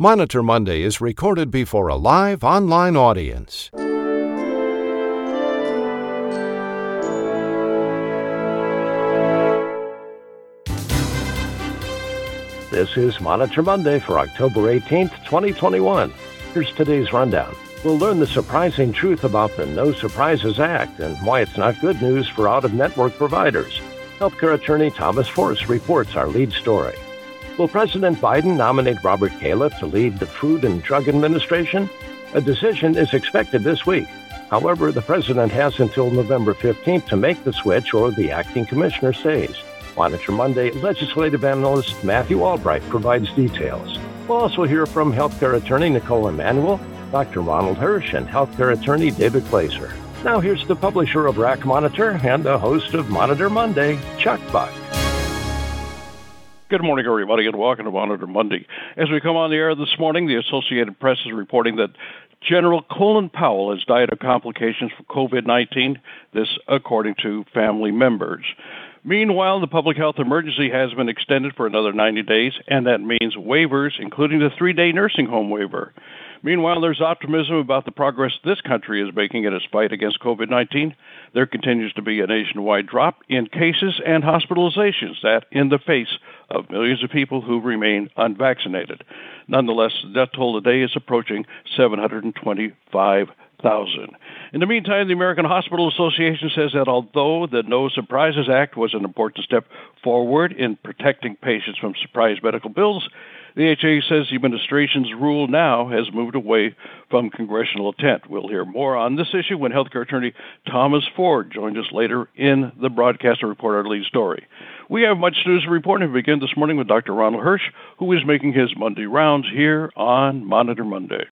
Monitor Monday is recorded before a live online audience. This is Monitor Monday for October 18th, 2021. Here's today's rundown. We'll learn the surprising truth about the No Surprises Act and why it's not good news for out of network providers. Healthcare attorney Thomas Force reports our lead story. Will President Biden nominate Robert Califf to lead the Food and Drug Administration? A decision is expected this week. However, the president has until November 15th to make the switch or the acting commissioner stays. Monitor Monday legislative analyst Matthew Albright provides details. We'll also hear from healthcare attorney Nicole Emanuel, Dr. Ronald Hirsch, and healthcare attorney David Glaser. Now here's the publisher of RAC Monitor and the host of Monitor Monday, Chuck Buck. Good morning, everybody, and welcome to Monitor Monday. As we come on the air this morning, the Associated Press is reporting that General Colin Powell has died of complications from COVID 19, this according to family members. Meanwhile, the public health emergency has been extended for another 90 days, and that means waivers, including the three day nursing home waiver. Meanwhile, there's optimism about the progress this country is making in its fight against COVID 19. There continues to be a nationwide drop in cases and hospitalizations, that in the face of millions of people who remain unvaccinated. Nonetheless, the death toll today is approaching 725,000. In the meantime, the American Hospital Association says that although the No Surprises Act was an important step forward in protecting patients from surprise medical bills, the AHA says the administration's rule now has moved away from congressional intent. We'll hear more on this issue when healthcare attorney Thomas Force joins us later in the broadcast to report our lead story. We have much news to report and we begin this morning with Dr. Ronald Hirsch, who is making his Monday rounds here on Monitor Monday.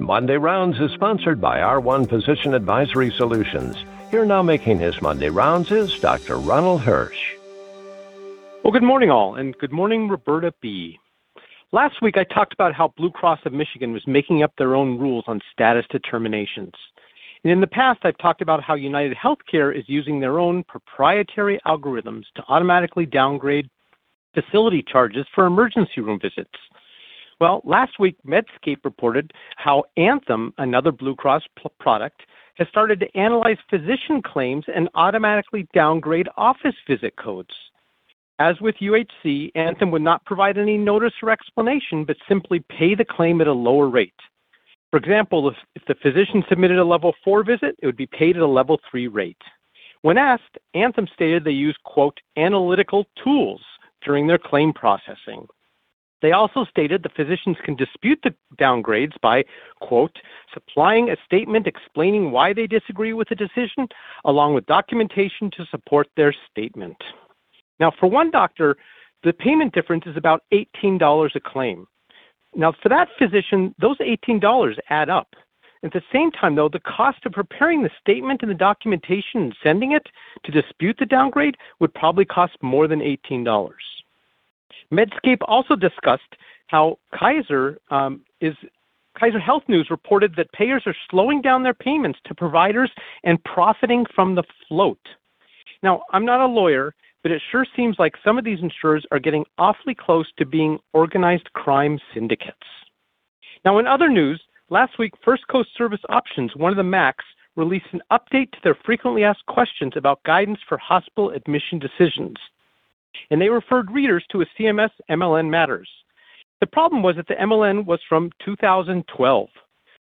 Monday Rounds is sponsored by R1 Physician Advisory Solutions. Here now making his Monday rounds is Dr. Ronald Hirsch. Well, good morning, all, and good morning, Roberta B. Last week, I talked about how Blue Cross of Michigan was making up their own rules on status determinations. In the past, I've talked about how United Healthcare is using their own proprietary algorithms to automatically downgrade facility charges for emergency room visits. Well, last week, Medscape reported how Anthem, another Blue Cross product, has started to analyze physician claims and automatically downgrade office visit codes. As with UHC, Anthem would not provide any notice or explanation, but simply pay the claim at a lower rate. For example, if, if the physician submitted a level 4 visit, it would be paid at a level 3 rate. When asked, Anthem stated they use, quote, analytical tools during their claim processing. They also stated the physicians can dispute the downgrades by, quote, supplying a statement explaining why they disagree with the decision, along with documentation to support their statement. Now, for one doctor, the payment difference is about $18 a claim. Now, for that physician, those $18 add up. At the same time, though, the cost of preparing the statement and the documentation and sending it to dispute the downgrade would probably cost more than $18. Medscape also discussed how Kaiser um, is Kaiser Health News reported that payers are slowing down their payments to providers and profiting from the float. Now, I'm not a lawyer, but it sure seems like some of these insurers are getting awfully close to being organized crime syndicates. Now, in other news, last week, First Coast Service Options, one of the MACs, released an update to their frequently asked questions about guidance for hospital admission decisions. And they referred readers to a CMS MLN Matters. The problem was that the MLN was from 2012.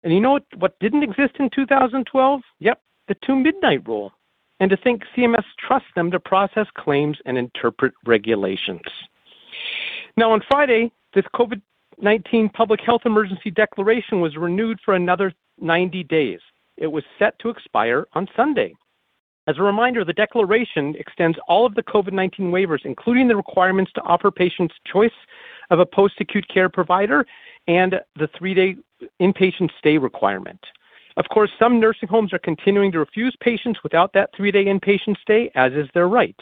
And you know what, what didn't exist in 2012? Yep, the two midnight rule and to think CMS trusts them to process claims and interpret regulations. Now, on Friday, this COVID 19 public health emergency declaration was renewed for another 90 days. It was set to expire on Sunday. As a reminder, the declaration extends all of the COVID 19 waivers, including the requirements to offer patients choice of a post acute care provider and the three day inpatient stay requirement. Of course, some nursing homes are continuing to refuse patients without that three day inpatient stay, as is their right.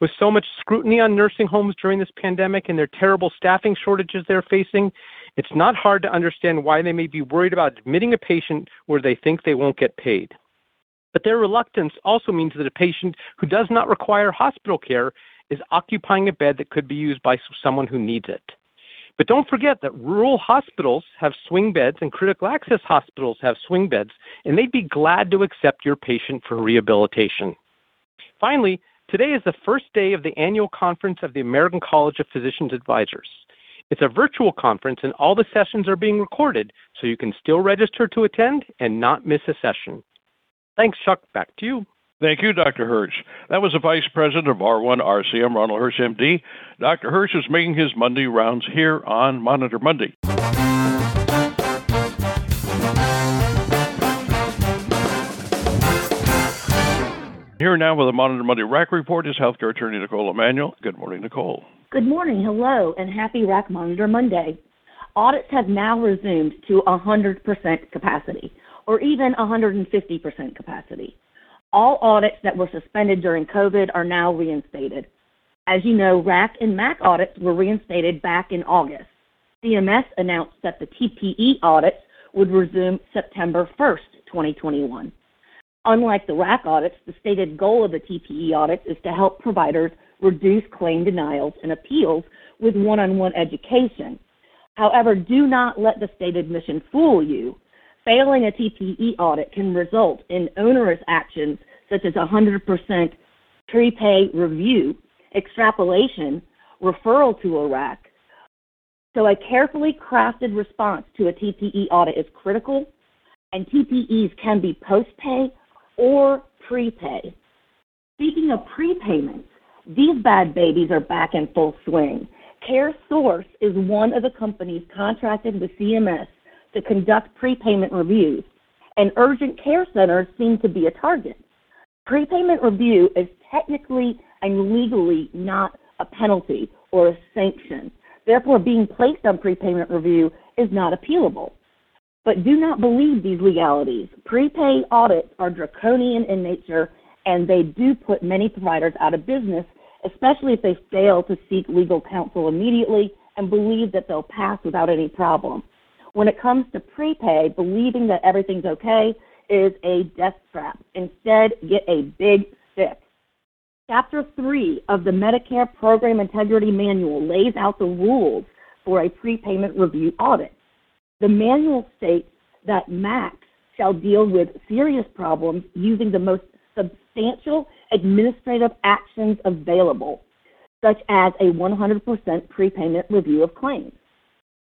With so much scrutiny on nursing homes during this pandemic and their terrible staffing shortages they're facing, it's not hard to understand why they may be worried about admitting a patient where they think they won't get paid. But their reluctance also means that a patient who does not require hospital care is occupying a bed that could be used by someone who needs it. But don't forget that rural hospitals have swing beds and critical access hospitals have swing beds, and they'd be glad to accept your patient for rehabilitation. Finally, today is the first day of the annual conference of the American College of Physicians Advisors. It's a virtual conference, and all the sessions are being recorded, so you can still register to attend and not miss a session. Thanks, Chuck. Back to you. Thank you, Dr. Hirsch. That was the Vice President of R1 RCM, Ronald Hirsch, MD. Dr. Hirsch is making his Monday rounds here on Monitor Monday. Here now with the Monitor Monday RAC report is healthcare attorney Nicole Emanuel. Good morning, Nicole. Good morning. Hello, and happy RAC Monitor Monday. Audits have now resumed to 100% capacity, or even 150% capacity. All audits that were suspended during COVID are now reinstated. As you know, RAC and MAC audits were reinstated back in August. CMS announced that the TPE audits would resume September 1st, 2021. Unlike the RAC audits, the stated goal of the TPE audits is to help providers reduce claim denials and appeals with one on one education. However, do not let the stated mission fool you. Failing a TPE audit can result in onerous actions such as 100% prepay review, extrapolation, referral to a RAC. So a carefully crafted response to a TPE audit is critical, and TPEs can be post-pay or prepay. Speaking of prepayments, these bad babies are back in full swing. CareSource is one of the companies contracted with CMS to conduct prepayment reviews, and urgent care centers seem to be a target. Prepayment review is technically and legally not a penalty or a sanction. Therefore, being placed on prepayment review is not appealable. But do not believe these legalities. Prepay audits are draconian in nature and they do put many providers out of business, especially if they fail to seek legal counsel immediately and believe that they'll pass without any problem. When it comes to prepay, believing that everything's okay is a death trap. Instead, get a big stick. Chapter 3 of the Medicare Program Integrity Manual lays out the rules for a prepayment review audit. The manual states that MACs shall deal with serious problems using the most substantial administrative actions available, such as a 100% prepayment review of claims.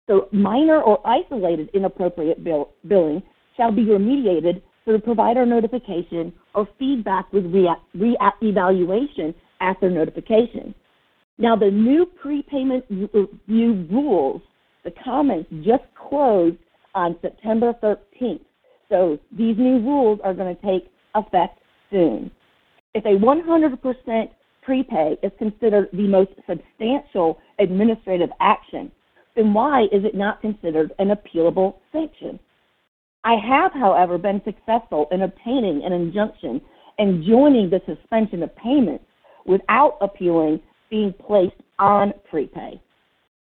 So minor or isolated inappropriate bill, billing shall be remediated through provider notification or feedback with re-evaluation after notification. Now, the new prepayment review rules, the comments just closed on September 13th. So these new rules are going to take effect soon. If a 100% prepay is considered the most substantial administrative action, then why is it not considered an appealable sanction? I have, however, been successful in obtaining an injunction and joining the suspension of payments without appealing being placed on prepay.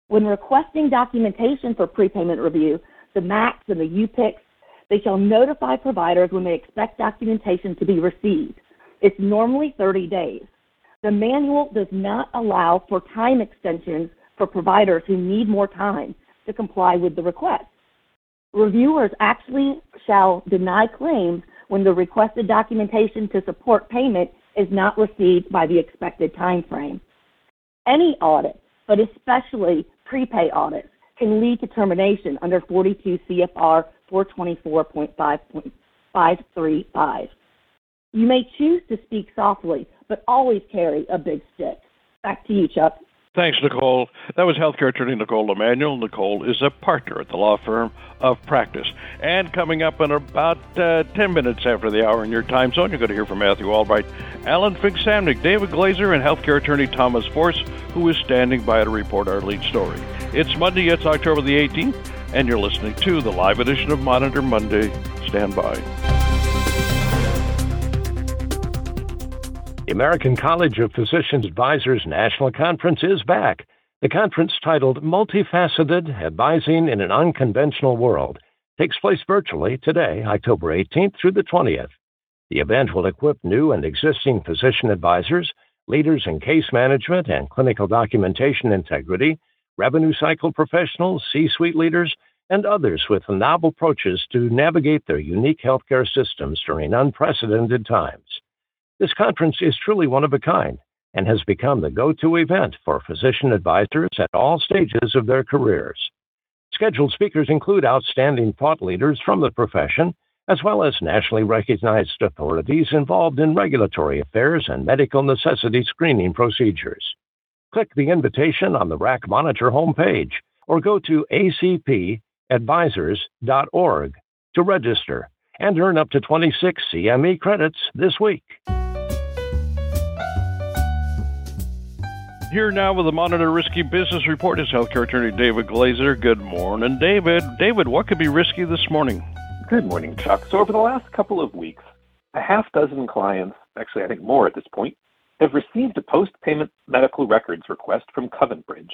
When requesting documentation for prepayment review, the MACs and the UPICs, they shall notify providers when they expect documentation to be received. It's normally 30 days. The manual does not allow for time extensions for providers who need more time to comply with the request. Reviewers actually shall deny claims when the requested documentation to support payment is not received by the expected time frame. Any audit, but especially prepay audits, can lead to termination under 42 CFR 424.5.535. You may choose to speak softly, but always carry a big stick. Back to you, Chuck. Thanks, Nicole. That was healthcare attorney Nicole Emanuel. Nicole is a partner at the law firm of Practus. And coming up in about uh, 10 minutes after the hour in your time zone, you're going to hear from Matthew Albright, Ellen Fink-Samnick, David Glaser, and healthcare attorney Thomas Force, who is standing by to report our lead story. It's Monday, it's October the 18th, and you're listening to the live edition of Monitor Monday. Stand by. The American College of Physicians Advisors National Conference is back. The conference, titled Multifaceted Advising in an Unconventional World, takes place virtually today, October 18th through the 20th. The event will equip new and existing physician advisors, leaders in case management and clinical documentation integrity revenue cycle professionals, C suite leaders, and others with novel approaches to navigate their unique healthcare systems during unprecedented times. This conference is truly one of a kind and has become the go to event for physician advisors at all stages of their careers. Scheduled speakers include outstanding thought leaders from the profession, as well as nationally recognized authorities involved in regulatory affairs and medical necessity screening procedures. Click the invitation on the RAC Monitor homepage or go to acpadvisors.org to register and earn up to 26 CME credits this week. Here now with the Monitor Risky Business Report is healthcare attorney David Glaser. Good morning, David. David, what could be risky this morning? Good morning, Chuck. So, over the last couple of weeks, a half dozen clients, actually, I think more at this point, have received a post payment medical records request from CoventBridge,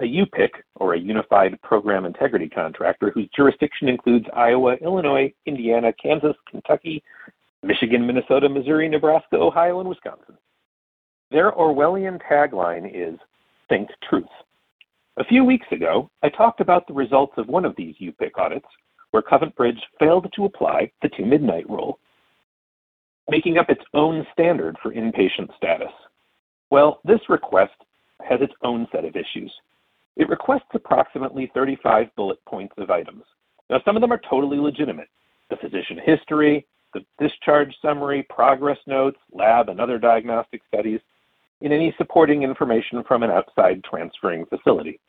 a UPIC, or a Unified Program Integrity Contractor, whose jurisdiction includes Iowa, Illinois, Indiana, Kansas, Kentucky, Michigan, Minnesota, Missouri, Nebraska, Ohio, and Wisconsin. Their Orwellian tagline is Think Truth. A few weeks ago, I talked about the results of one of these UPIC audits where CoventBridge failed to apply the two midnight rule, making up its own standard for inpatient status. Well, this request has its own set of issues. It requests approximately 35 bullet points of items. Now, some of them are totally legitimate the physician history, the discharge summary, progress notes, lab and other diagnostic studies, and any supporting information from an outside transferring facility.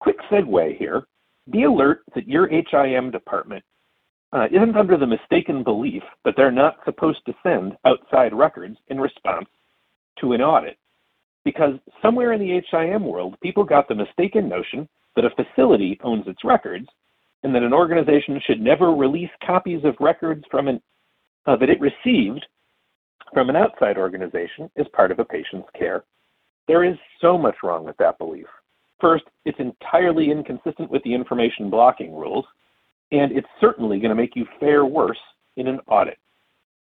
Quick segue here be alert that your HIM department uh, isn't under the mistaken belief that they're not supposed to send outside records in response to an audit. Because somewhere in the HIM world, people got the mistaken notion that a facility owns its records and that an organization should never release copies of records from an, uh, that it received from an outside organization is part of a patient's care. There is so much wrong with that belief. First, it's entirely inconsistent with the information blocking rules, and it's certainly going to make you fare worse in an audit.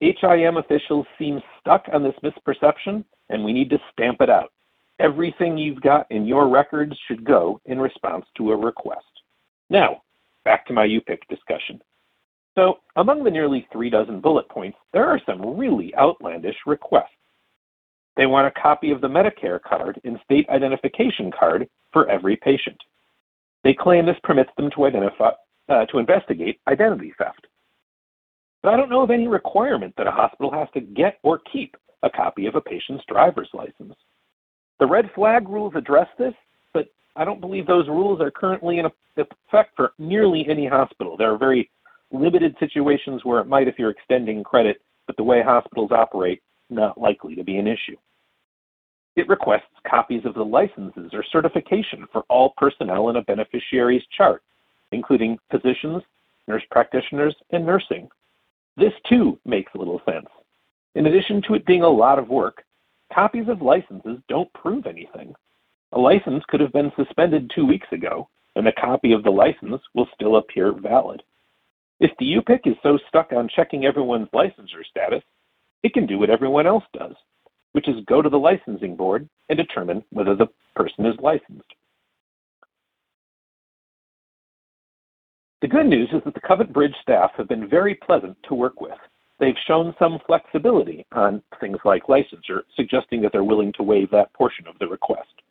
HIM officials seem stuck on this misperception, and we need to stamp it out. Everything you've got in your records should go in response to a request. Now, back to my UPIC discussion. So, among the nearly three dozen bullet points, there are some really outlandish requests. They want a copy of the Medicare card and state identification card for every patient. They claim this permits them to identify uh, to investigate identity theft. But I don't know of any requirement that a hospital has to get or keep a copy of a patient's driver's license. The red flag rules address this, but I don't believe those rules are currently in effect for nearly any hospital. There are very limited situations where it might if you're extending credit, but the way hospitals operate, not likely to be an issue. It requests copies of the licenses or certification for all personnel in a beneficiary's chart, including physicians, nurse practitioners, and nursing. This too makes little sense. In addition to it being a lot of work, copies of licenses don't prove anything. A license could have been suspended two weeks ago, and a copy of the license will still appear valid. If the UPIC is so stuck on checking everyone's licensure status, it can do what everyone else does which is go to the licensing board and determine whether the person is licensed. The good news is that the CoventBridge staff have been very pleasant to work with. They've shown some flexibility on things like licensure, suggesting that they're willing to waive that portion of the request.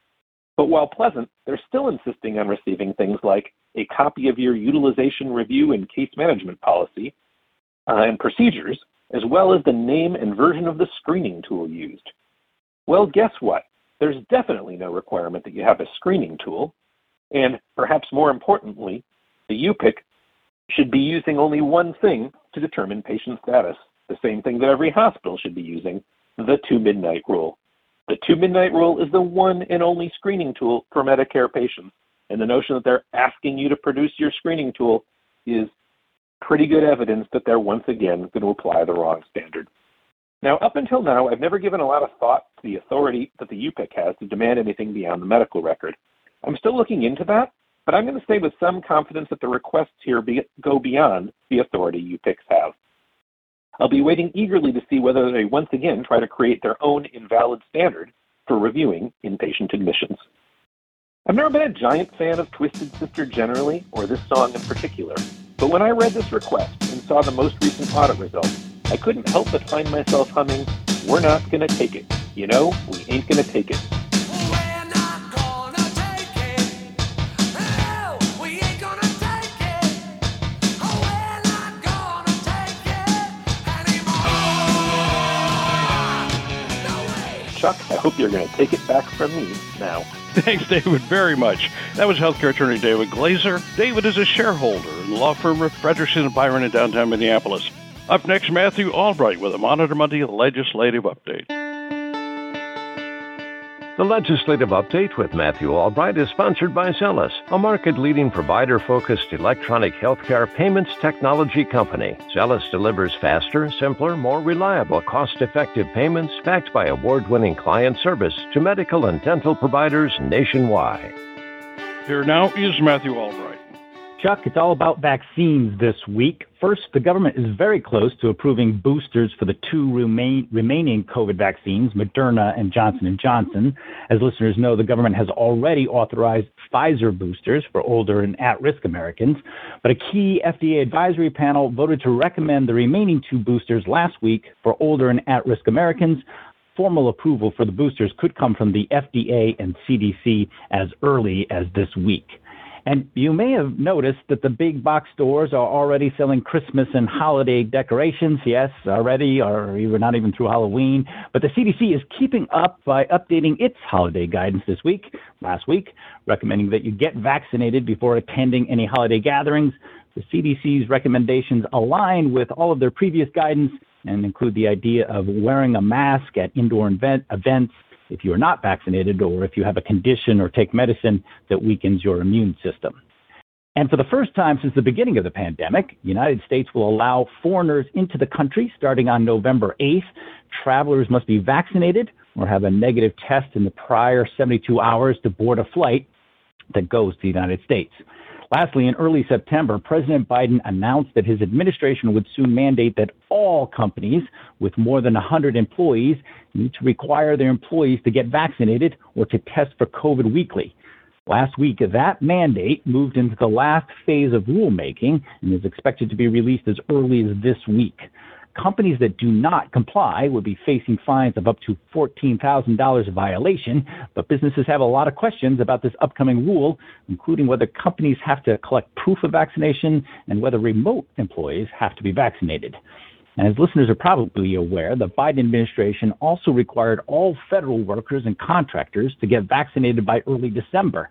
But while pleasant, they're still insisting on receiving things like a copy of your utilization review and case management policy uh, and procedures, as well as the name and version of the screening tool used. Well, guess what? There's definitely no requirement that you have a screening tool, and perhaps more importantly, the UPIC should be using only one thing to determine patient status, the same thing that every hospital should be using, the two midnight rule. The two midnight rule is the one and only screening tool for Medicare patients, and the notion that they're asking you to produce your screening tool is pretty good evidence that they're once again going to apply the wrong standard. Now, up until now, I've never given a lot of thought to the authority that the UPIC has to demand anything beyond the medical record. I'm still looking into that, but I'm going to say with some confidence that the requests here be, go beyond the authority UPICs have. I'll be waiting eagerly to see whether they once again try to create their own invalid standard for reviewing inpatient admissions. I've never been a giant fan of Twisted Sister generally, or this song in particular, but when I read this request and saw the most recent audit results, I couldn't help but find myself humming, We're not gonna take it. You know, we ain't gonna take it. Hope you're going to take it back from me now. Thanks, David, very much. That was healthcare attorney David Glaser. David is a shareholder in the law firm of Fredrikson and Byron in downtown Minneapolis. Up next, Matthew Albright with a Monitor Monday legislative update. The legislative update with Matthew Albright is sponsored by Zelis, a market leading provider focused electronic healthcare payments technology company. Zelis delivers faster, simpler, more reliable, cost effective payments backed by award winning client service to medical and dental providers nationwide. Here now is Matthew Albright. Chuck, it's all about vaccines this week. First, the government is very close to approving boosters for the two remain, remaining COVID vaccines, Moderna and Johnson & Johnson. As listeners know, the government has already authorized Pfizer boosters for older and at-risk Americans, but a key FDA advisory panel voted to recommend the remaining two boosters last week for older and at-risk Americans formal approval for the boosters could come from the FDA and CDC as early as this week. And you may have noticed that the big box stores are already selling Christmas and holiday decorations. Yes, already, or we're not even through Halloween. But the CDC is keeping up by updating its holiday guidance this week, last week, recommending that you get vaccinated before attending any holiday gatherings. The CDC's recommendations align with all of their previous guidance and include the idea of wearing a mask at indoor event, events if you are not vaccinated or if you have a condition or take medicine that weakens your immune system. And for the first time since the beginning of the pandemic, the United States will allow foreigners into the country starting on November 8th. Travelers must be vaccinated or have a negative test in the prior 72 hours to board a flight that goes to the United States. Lastly, in early September, President Biden announced that his administration would soon mandate that all companies with more than 100 employees need to require their employees to get vaccinated or to test for COVID weekly. Last week, that mandate moved into the last phase of rulemaking and is expected to be released as early as this week companies that do not comply would be facing fines of up to $14,000 a violation. But businesses have a lot of questions about this upcoming rule, including whether companies have to collect proof of vaccination and whether remote employees have to be vaccinated. And as listeners are probably aware, the Biden administration also required all federal workers and contractors to get vaccinated by early December.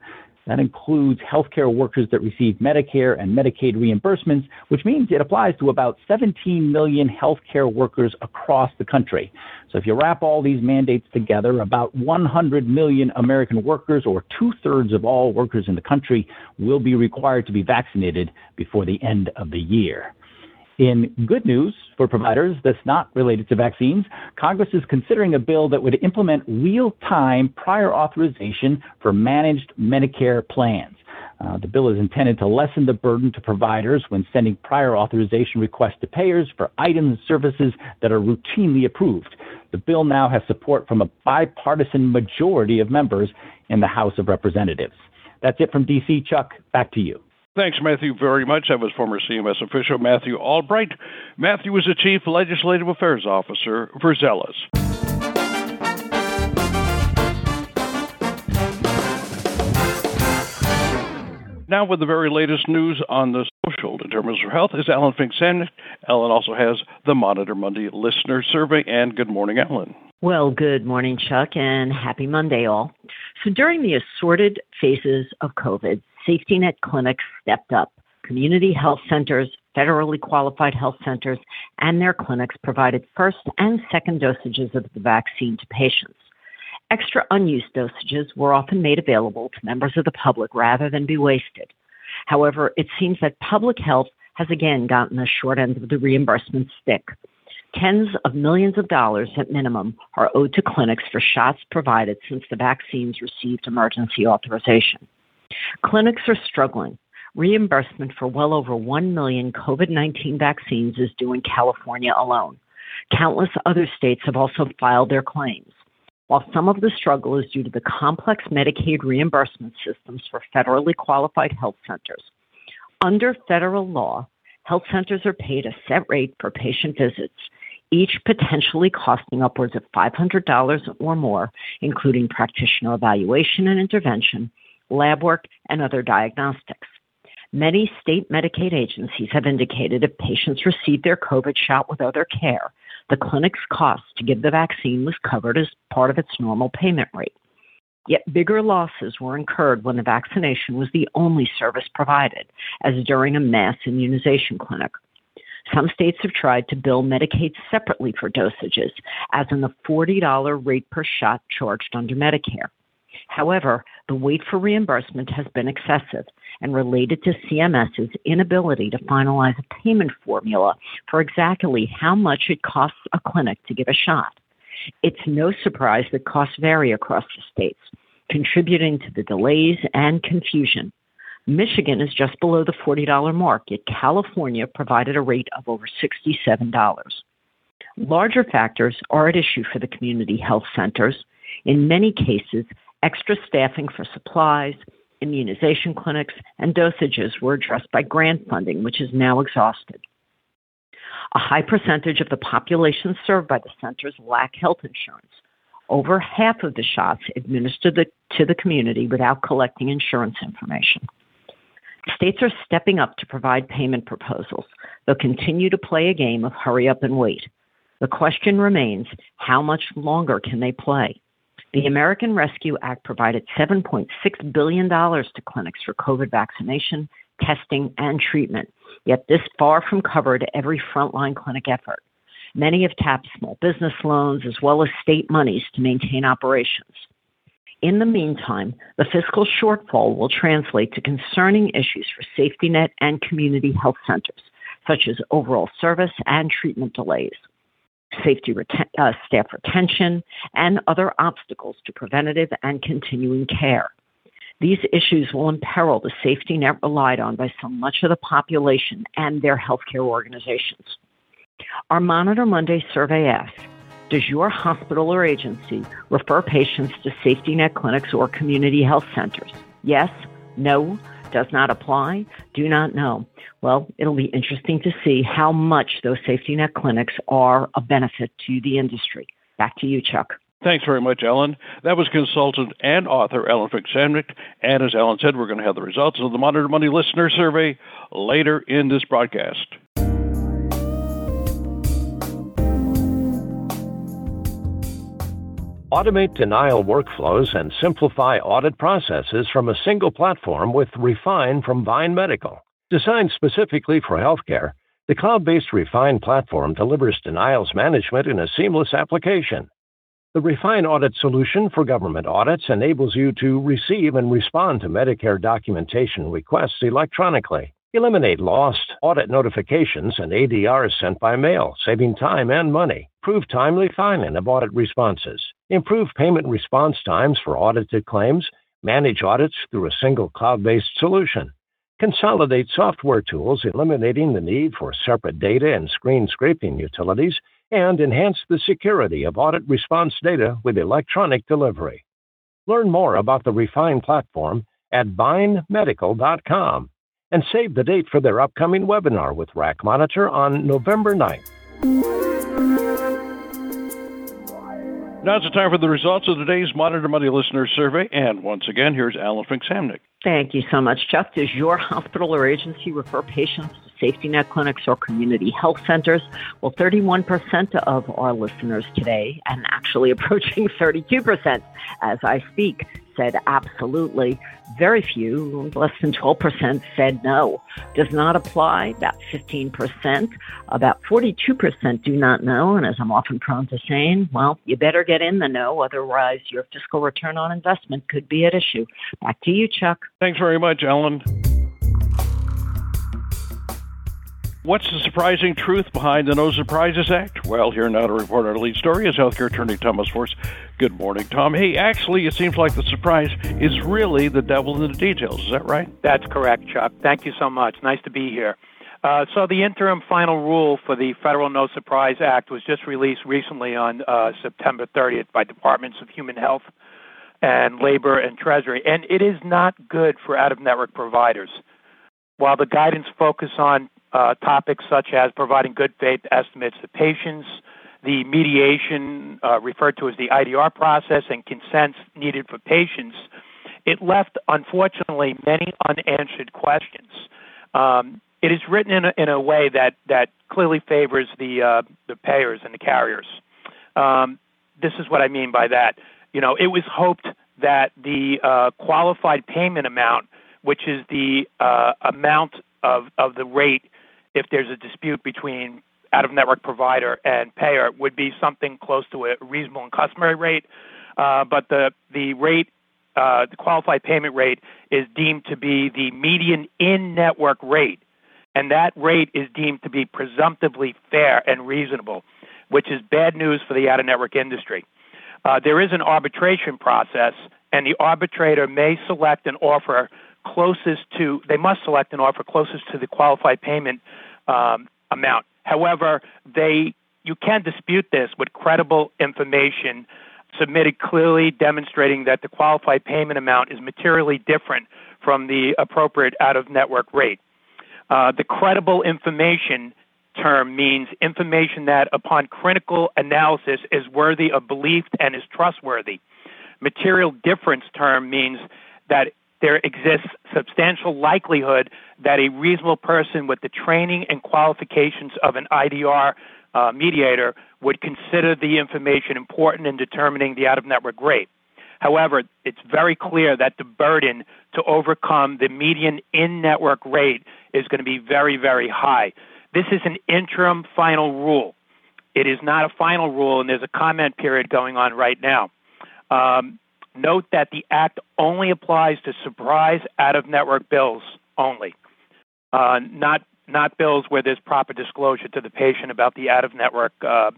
That includes healthcare workers that receive Medicare and Medicaid reimbursements, which means it applies to about 17 million healthcare workers across the country. So if you wrap all these mandates together, about 100 million American workers, or two thirds of all workers in the country, will be required to be vaccinated before the end of the year. In good news for providers that's not related to vaccines, Congress is considering a bill that would implement real time prior authorization for managed Medicare plans. Uh, the bill is intended to lessen the burden to providers when sending prior authorization requests to payers for items and services that are routinely approved. The bill now has support from a bipartisan majority of members in the House of Representatives. That's it from D.C. Chuck, back to you. Thanks, Matthew, very much. That was former CMS official Matthew Albright. Matthew is the Chief Legislative Affairs Officer for Zelis. Now, with the very latest news on the social determinants of health, is Ellen Fink-Samnick. Ellen also has the Monitor Monday listener survey. And good morning, Ellen. Well, good morning, Chuck, and happy Monday, all. So, during the assorted phases of COVID, safety net clinics stepped up. Community health centers, federally qualified health centers, and their clinics provided first and second dosages of the vaccine to patients. Extra unused dosages were often made available to members of the public rather than be wasted. However, it seems that public health has again gotten the short end of the reimbursement stick. Tens of millions of dollars at minimum are owed to clinics for shots provided since the vaccines received emergency authorization. Clinics are struggling. Reimbursement for well over 1 million COVID 19 vaccines is due in California alone. Countless other states have also filed their claims. While some of the struggle is due to the complex Medicaid reimbursement systems for federally qualified health centers, under federal law, health centers are paid a set rate for patient visits, each potentially costing upwards of $500 or more, including practitioner evaluation and intervention, lab work, and other diagnostics. Many state Medicaid agencies have indicated if patients received their COVID shot with other care, the clinic's cost to give the vaccine was covered as part of its normal payment rate. Yet bigger losses were incurred when the vaccination was the only service provided, as during a mass immunization clinic. Some states have tried to bill Medicaid separately for dosages, as in the $40 rate per shot charged under Medicare. However, the wait for reimbursement has been excessive and related to CMS's inability to finalize a payment formula for exactly how much it costs a clinic to give a shot. It's no surprise that costs vary across the states, contributing to the delays and confusion. Michigan is just below the $40 mark, yet California provided a rate of over $67. Larger factors are at issue for the community health centers. In many cases, extra staffing for supplies, immunization clinics, and dosages were addressed by grant funding, which is now exhausted. A high percentage of the population served by the centers lack health insurance. Over half of the shots administered to the community without collecting insurance information. States are stepping up to provide payment proposals. They'll continue to play a game of hurry up and wait. The question remains how much longer can they play? The American Rescue Act provided $7.6 billion to clinics for COVID vaccination, testing, and treatment, yet this far from covered every frontline clinic effort. Many have tapped small business loans as well as state monies to maintain operations. In the meantime, the fiscal shortfall will translate to concerning issues for safety net and community health centers, such as overall service and treatment delays, safety reten- uh, staff retention, and other obstacles to preventative and continuing care. These issues will imperil the safety net relied on by so much of the population and their healthcare organizations. Our Monitor Monday survey asks does your hospital or agency refer patients to safety net clinics or community health centers? Yes, no, does not apply, do not know. Well, it'll be interesting to see how much those safety net clinics are a benefit to the industry. Back to you, Chuck. Thanks very much, Ellen. That was consultant and author Ellen Fink-Samnick. And as Ellen said, we're going to have the results of the Monitor Monday listener survey later in this broadcast. Automate denial workflows and simplify audit processes from a single platform with Refine from Vyne Medical. Designed specifically for healthcare, the cloud based Refine platform delivers denials management in a seamless application. The Refine audit solution for government audits enables you to receive and respond to Medicare documentation requests electronically. Eliminate lost audit notifications and ADRs sent by mail, saving time and money. Prove timely filing of audit responses. Improve payment response times for audited claims. Manage audits through a single cloud based solution. Consolidate software tools, eliminating the need for separate data and screen scraping utilities. And enhance the security of audit response data with electronic delivery. Learn more about the Refine platform at vynemedical.com and save the date for their upcoming webinar with RAC Monitor on November 9th. Now it's time for the results of today's Monitor Monday listener survey. And once again, here's Ellen Fink-Samnick. Thank you so much, Chuck. Does your hospital or agency refer patients to safety net clinics or community health centers? Well, 31% of our listeners today, and actually approaching 32% as I speak, said absolutely. Very few, less than 12%, said no. Does not apply, about 15%. About 42% do not know. And as I'm often prone to saying, well, you better get in the know, otherwise your fiscal return on investment could be at issue. Back to you, Chuck. Thanks very much, Ellen. What's the surprising truth behind the No Surprises Act? Well, here now to report our lead story is healthcare attorney Thomas Force. Good morning, Tom. Hey, actually, it seems like the surprise is really the devil in the details. Is that right? That's correct, Chuck. Thank you so much. Nice to be here. Uh, so the interim final rule for the Federal No Surprise Act was just released recently on uh, September 30th by Departments of Human Health and Labor and Treasury, and it is not good for out-of-network providers. While the guidance focus on uh, topics such as providing good faith estimates to patients, the mediation uh, referred to as the IDR process, and consents needed for patients, it left, unfortunately, many unanswered questions. Um, it is written in a, in a way that, that clearly favors the, uh, the payers and the carriers. Um, this is what I mean by that. You know, it was hoped that the uh, qualified payment amount, which is the uh, amount of, of the rate if there's a dispute between out of network provider and payer, would be something close to a reasonable and customary rate. Uh, but the, the rate uh, the qualified payment rate is deemed to be the median in network rate, and that rate is deemed to be presumptively fair and reasonable, which is bad news for the out of network industry. Uh, there is an arbitration process, and the arbitrator may select an offer closest to, they must select an offer closest to the qualified payment um, amount. However, they you can dispute this with credible information submitted clearly demonstrating that the qualified payment amount is materially different from the appropriate out of network rate. Uh, the credible information term means information that, upon critical analysis, is worthy of belief and is trustworthy. Material difference term means that there exists substantial likelihood that a reasonable person with the training and qualifications of an IDR uh, mediator would consider the information important in determining the out of network rate. However, it's very clear that the burden to overcome the median in network rate is going to be very, very high. This is an interim final rule. It is not a final rule, and there's a comment period going on right now. Um, note that the Act only applies to surprise out of network bills only, uh, not not bills where there's proper disclosure to the patient about the out of network uh,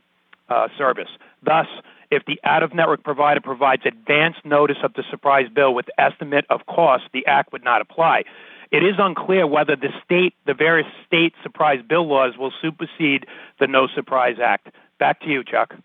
uh, service. Thus, if the out of network provider provides advance notice of the surprise bill with estimate of cost, the Act would not apply. It is unclear whether the state, the various state surprise bill laws will supersede the No Surprise Act. Back to you, Chuck.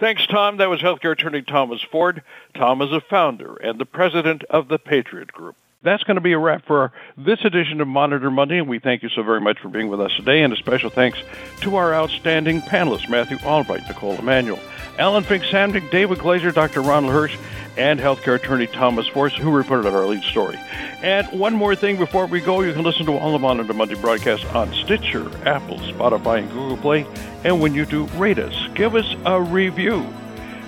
Thanks, Tom. That was healthcare attorney Thomas Force. Tom is a founder and the president of the Patriot Group. That's going to be a wrap for this edition of Monitor Monday, and we thank you so very much for being with us today. And a special thanks to our outstanding panelists, Matthew Albright, Nicole Emanuel, Ellen Fink Samnick, David Glaser, Dr. Ronald Hirsch, and healthcare attorney Thomas Force, who reported on our lead story. And one more thing before we go, you can listen to all of Monitor Monday broadcasts on Stitcher, Apple, Spotify, and Google Play. And when you do, rate us, give us a review.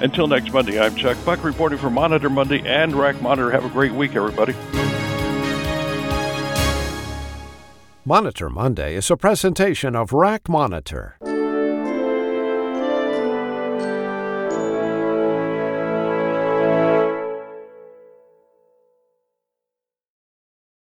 Until next Monday, I'm Chuck Buck reporting for Monitor Monday and RAC Monitor. Have a great week, everybody. Monitor Monday is a presentation of RAC Monitor.